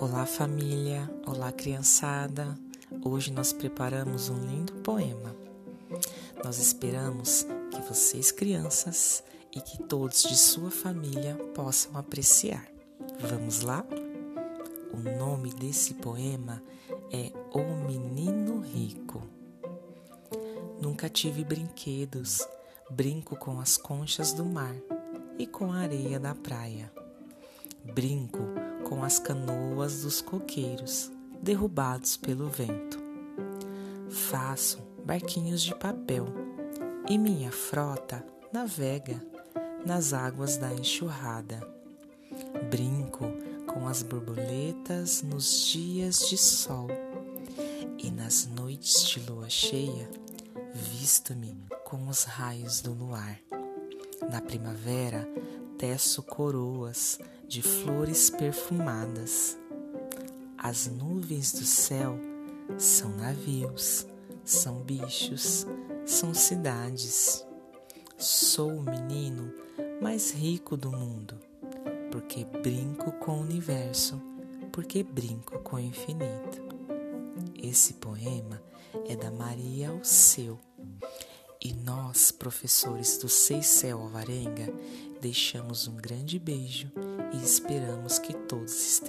Olá, família! Olá, criançada! Hoje nós preparamos um lindo poema. Nós esperamos que vocês, crianças, e que todos de sua família possam apreciar. Vamos lá? O nome desse poema é O Menino Rico. Nunca tive brinquedos, brinco com as conchas do mar e com a areia da praia. Brinco com as canoas dos coqueiros, derrubados pelo vento. Faço barquinhos de papel e minha frota navega nas águas da enxurrada. Brinco com as borboletas nos dias de sol e nas noites de lua cheia visto-me com os raios do luar. Na primavera teço coroas de flores perfumadas. As nuvens do céu são navios, são bichos, são cidades. Sou o menino mais rico do mundo, porque brinco com o universo, porque brinco com o infinito. Esse poema é da Maria Alceu. E nós, professores do Seicel Alvarenga, deixamos um grande beijo e esperamos que todos estejam.